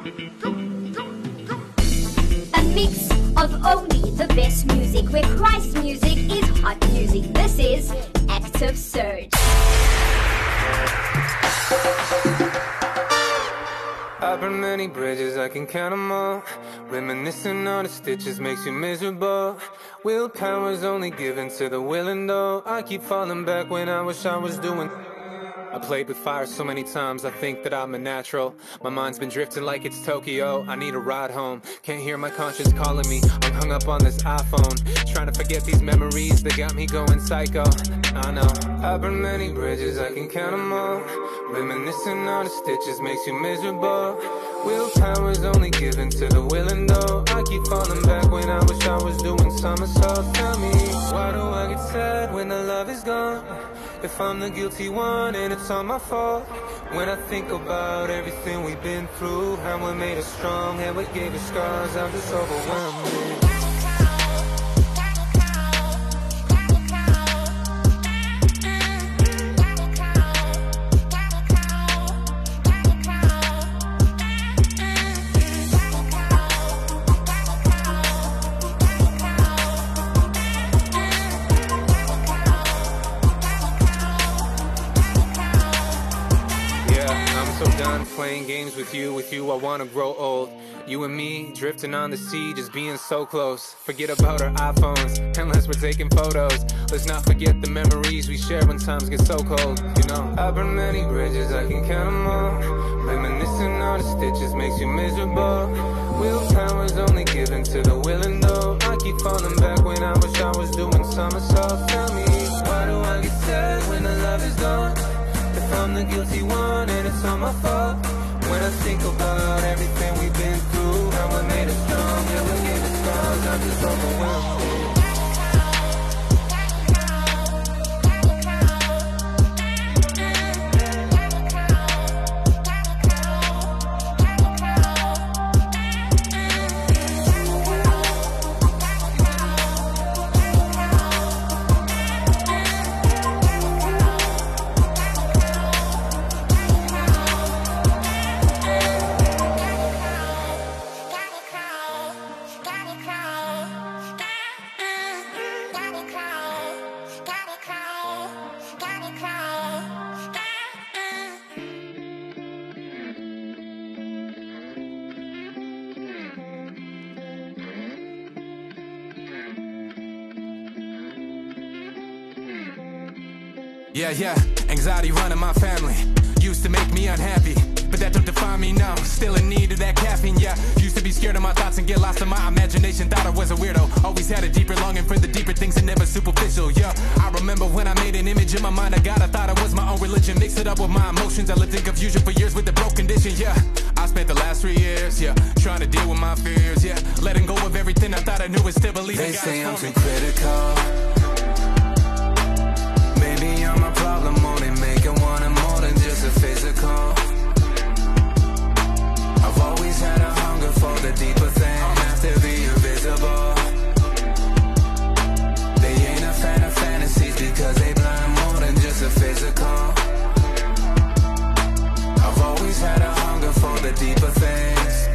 A mix of only the best music, where Christ music is hot music. This is Active Surge. I burn many bridges, I can count them all. Reminiscing on the stitches makes you miserable. Willpower's only given to the willing, though. I keep falling back when I wish I was doing. I played with fire so many times, I think that I'm a natural. My mind's been drifting like it's Tokyo. I need a ride home. Can't hear my conscience calling me. I'm hung up on this iPhone. Trying to forget these memories that got me going psycho. I know. I burn many bridges, I can count them all. Reminiscing on the stitches makes you miserable. Willpower's only given to the willing, though. I'm the guilty one and it's all my fault. When I think about everything we've been through, how we made us strong and what gave us scars, I'm just overwhelmed. You. I wanna grow old. You and me drifting on the sea, just being so close. Forget about our iPhones, unless we're taking photos. Let's not forget the memories we share when times get so cold. You know, I burn many bridges, I can count them all. Reminiscing on the stitches makes you miserable. Willpower's only given to the willing, though. I keep falling back when I wish I was doing somersaults. Tell me, why do I get sad when the love is gone? If I'm the guilty one and it's all my fault When I think about everything we've been through How we made us strong, yeah we gave us scars I'm just overwhelmed Yeah, yeah, anxiety running my family. Used to make me unhappy, but that don't define me now. Still in need of that caffeine, yeah. Used to be scared of my thoughts and get lost in my imagination. Thought I was a weirdo. Always had a deeper longing for the deeper things and never superficial, yeah. I remember when I made an image in my mind of God. I thought I was my own religion. Mixed it up with my emotions. I lived in confusion for years with the broke condition, yeah. I spent the last three years, yeah, trying to deal with my fears, yeah. Letting go of everything I thought I knew and still believing They God say I'm too critical a problem only making wanting more than just a physical. I've always had a hunger for the deeper thing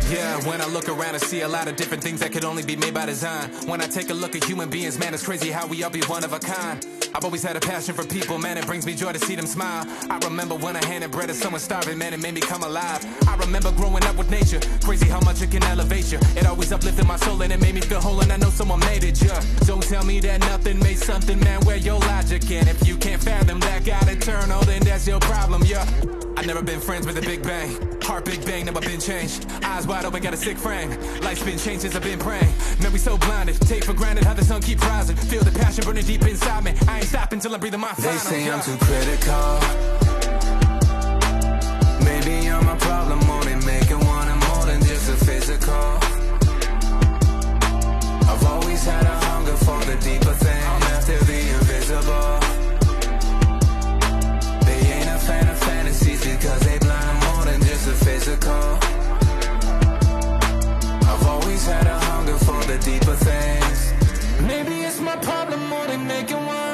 Yeah, when I look around and see a lot of different things that could only be made by design. When I take a look at human beings, man, it's crazy how we all be one of a kind. I've always had a passion for people, man, it brings me joy to see them smile. I remember when I handed bread to someone starving, man, it made me come alive. I remember growing up with nature, crazy how much it can elevate you. It always uplifted my soul and it made me feel whole, and I know someone made it, yeah. Don't tell me that nothing made something, man, where your logic in. If you can't fathom that God eternal, then that's your problem, yeah. I've never been friends with a big bang. Heart big bang, never been changed. Eyes wide open, got a sick frame. Life's been changed since I've been praying. Man, we so blinded. Take for granted how the sun keep rising. Feel the passion burning deep inside me. I ain't stopping till I'm breathing my final. They say I'm too critical. Maybe I'm a problem only making wanting more than just a physical. I've always had a hunger for the deeper thing One. One, one.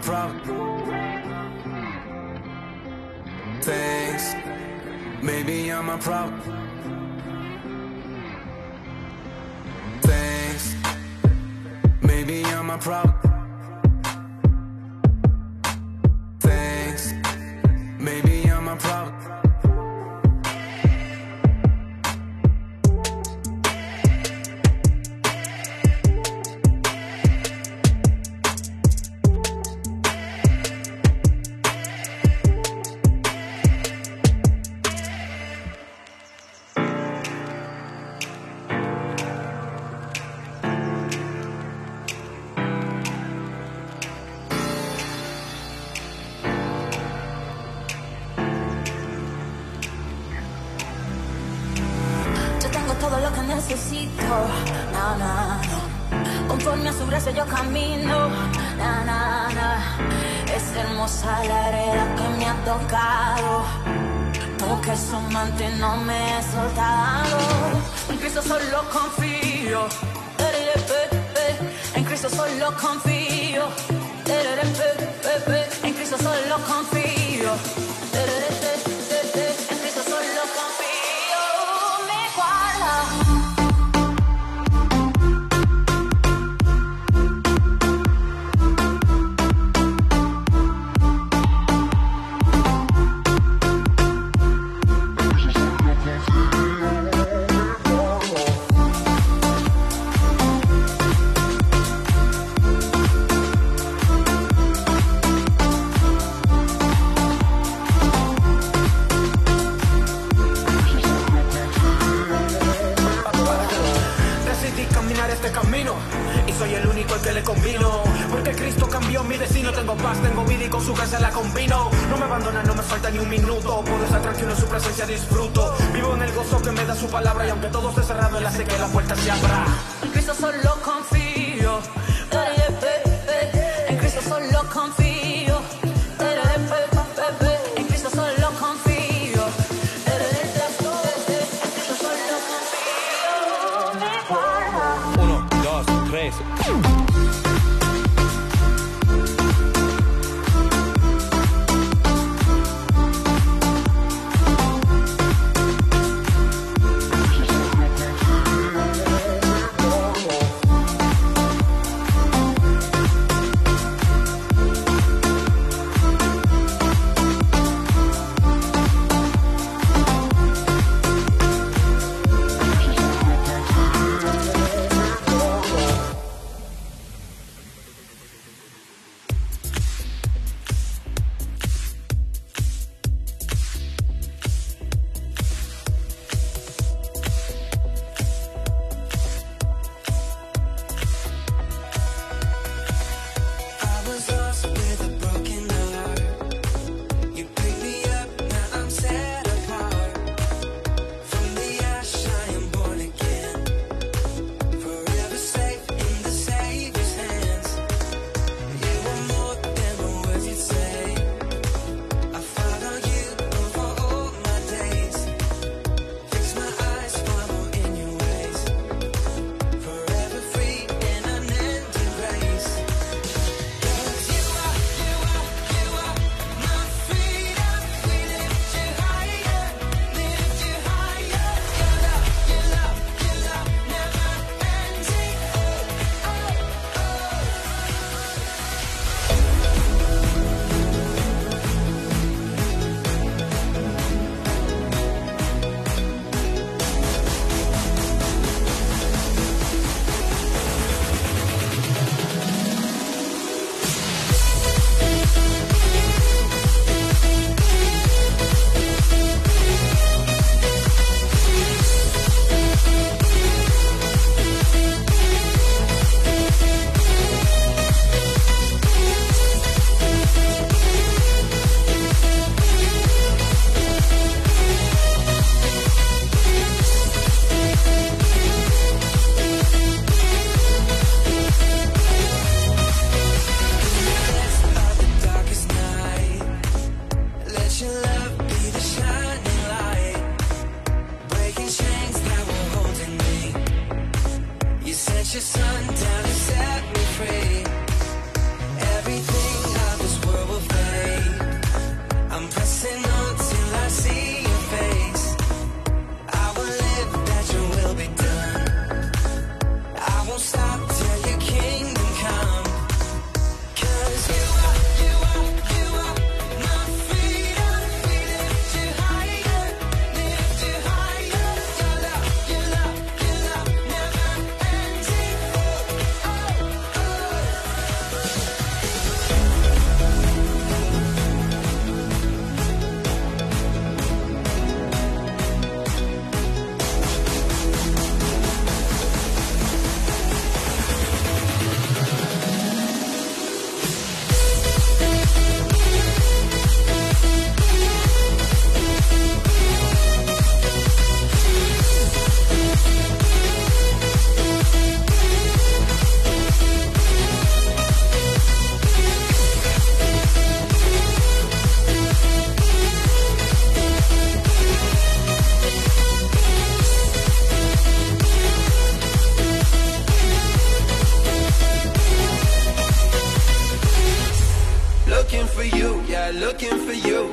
I'm. Thanks. Maybe you're my problem. Thanks. Maybe you're my problem. yo camino, na, na, na. Es hermosa la herida que me ha tocado, porque su amante no me he soltado. En Cristo solo confío, en Cristo solo confío, en Cristo solo confío.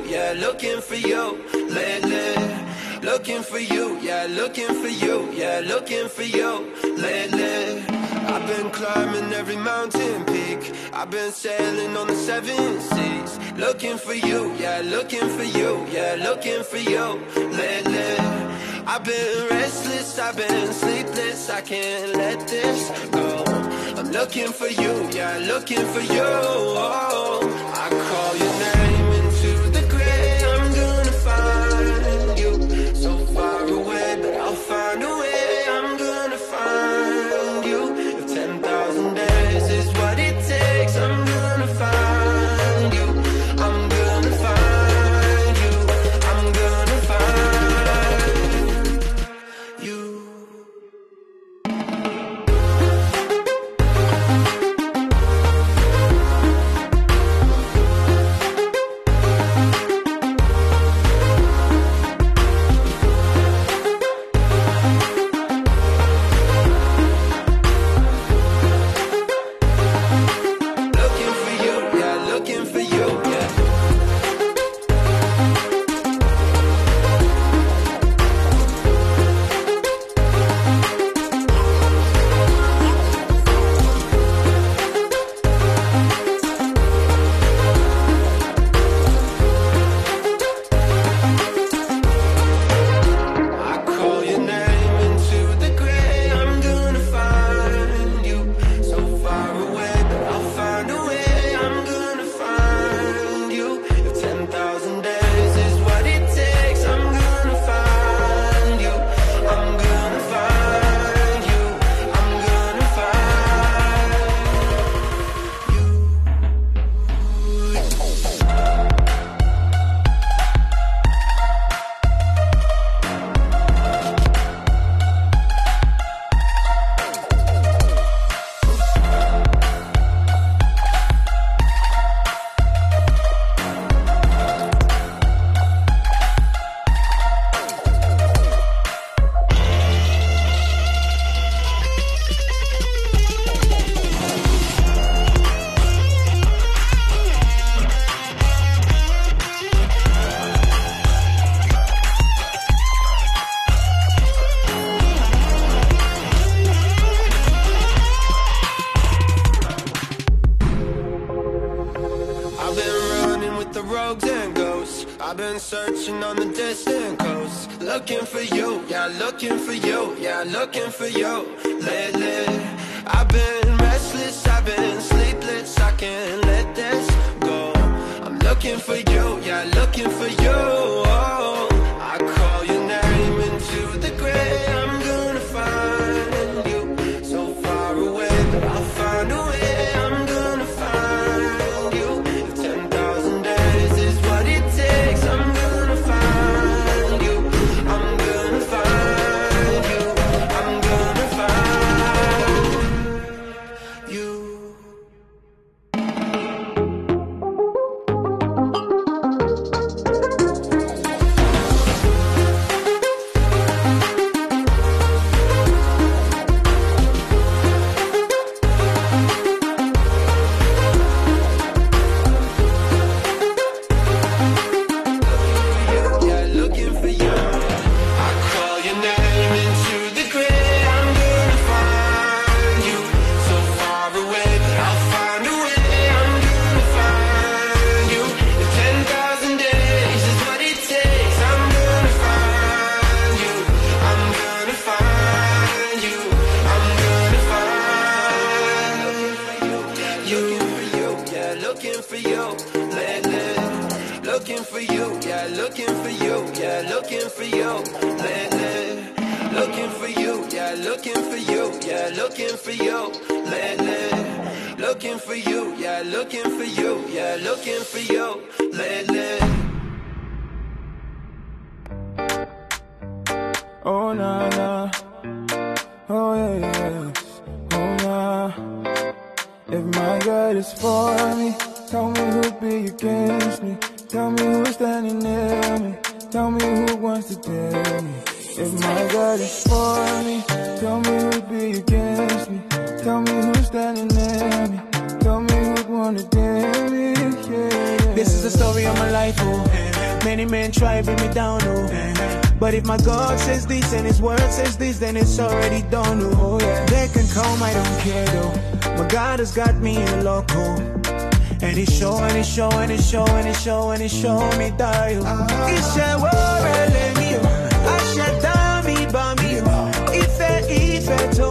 yeah, looking for you lately. Looking for you, yeah, looking for you, yeah, looking for you lately. I've been climbing every mountain peak. I've been sailing on the seven seas. Looking for you, yeah, looking for you, yeah, looking for you lately. I've been restless, I've been sleepless, I can't let this go. I'm looking for you, yeah, looking for you. Oh. looking for you lately. For you, yeah, looking for you, yeah, looking for you. Lately. Looking for you, yeah, looking for you, yeah, looking for you. Lately. Looking for you, yeah, looking for you, yeah, looking for you. Lately. Oh na na, oh yeah, yes, oh na. If my God is for me, tell me who'll be against me. Tell me who's standing near me. Tell me who wants to tell me. If my God is for me, tell me who'll be against me. Tell me who's standing near me. Tell me who'd wanna dare me. Yeah. This is the story of my life, oh. Many men try to bring me down, oh. But if my God says this and His word says this, then it's already done, oh. oh they can come, I don't care, though. My God has got me in a loco. Oh. And He's showing, He's showing, He's showing, He's showing, He's showing me die, oh. Iṣẹ́ wọ́ọ̀rẹ́ lèmi o, aṣẹ̀dá mi bá mi o. Ìfẹ́ ìfẹ́ tó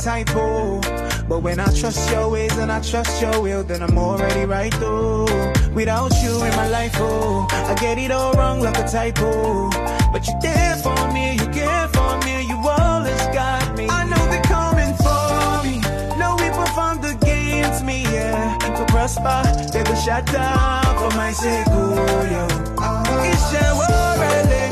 typo. But when I trust your ways and I trust your will, then I'm already right through. Without you in my life, oh, I get it all wrong like a typo. But you're there for me, you care for me, you always got me. I know they're coming for me, no weapon formed against me, yeah. To prosper, they go shut down for my sake, oh, yo. Iṣẹ́ wọ́ọ̀rẹ́ lèmi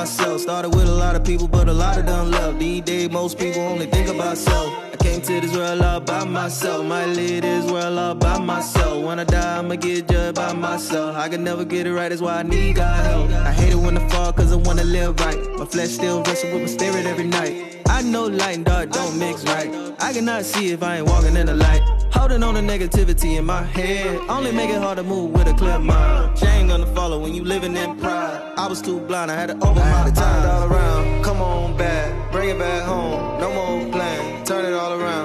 myself. Started with a lot of people, but a lot of them left. These days, most people only think about self. I came to this world all by myself. My lead this world all by myself. When I die, I'ma get judged by myself. I can never get it right, that's why I need God help. I hate it when I fall, cause I wanna live right. My flesh still wrestle with my spirit every night. I know light and dark don't mix right. I cannot see if I ain't walking in the light. Holding on the negativity in my head. Only make it hard to move with a clear mind. She ain't gonna follow when you living in pride. I was too blind, I had to open my time. all around. Come on back, bring it back home. No more plan. Turn it all around.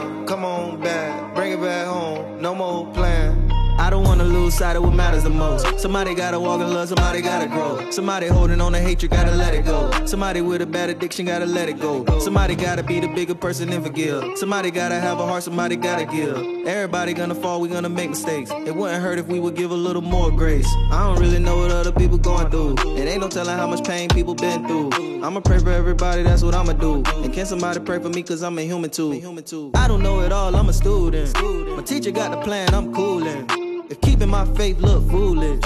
Of what matters the most. Somebody gotta walk in love, somebody gotta grow. Somebody holding on to hatred, gotta let it go. Somebody with a bad addiction, gotta let it go. Somebody gotta be the bigger person and forgive. Somebody gotta have a heart, somebody gotta give. Everybody gonna fall, we gonna make mistakes. It wouldn't hurt if we would give a little more grace. I don't really know what other people going through. It ain't no telling how much pain people been through. I'ma pray for everybody, that's what I'ma do. And can somebody pray for me, cause I'm a human too. I don't know it all, I'm a student. My teacher got the plan, I'm coolin'. If keeping my faith look foolish,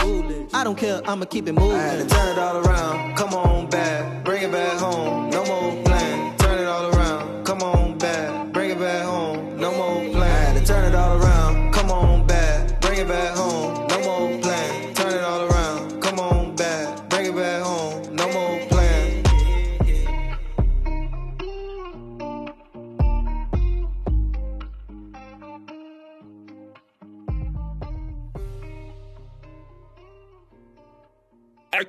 I don't care, I'ma keep it moving. I had to turn it all around. Come on back, bring it back home.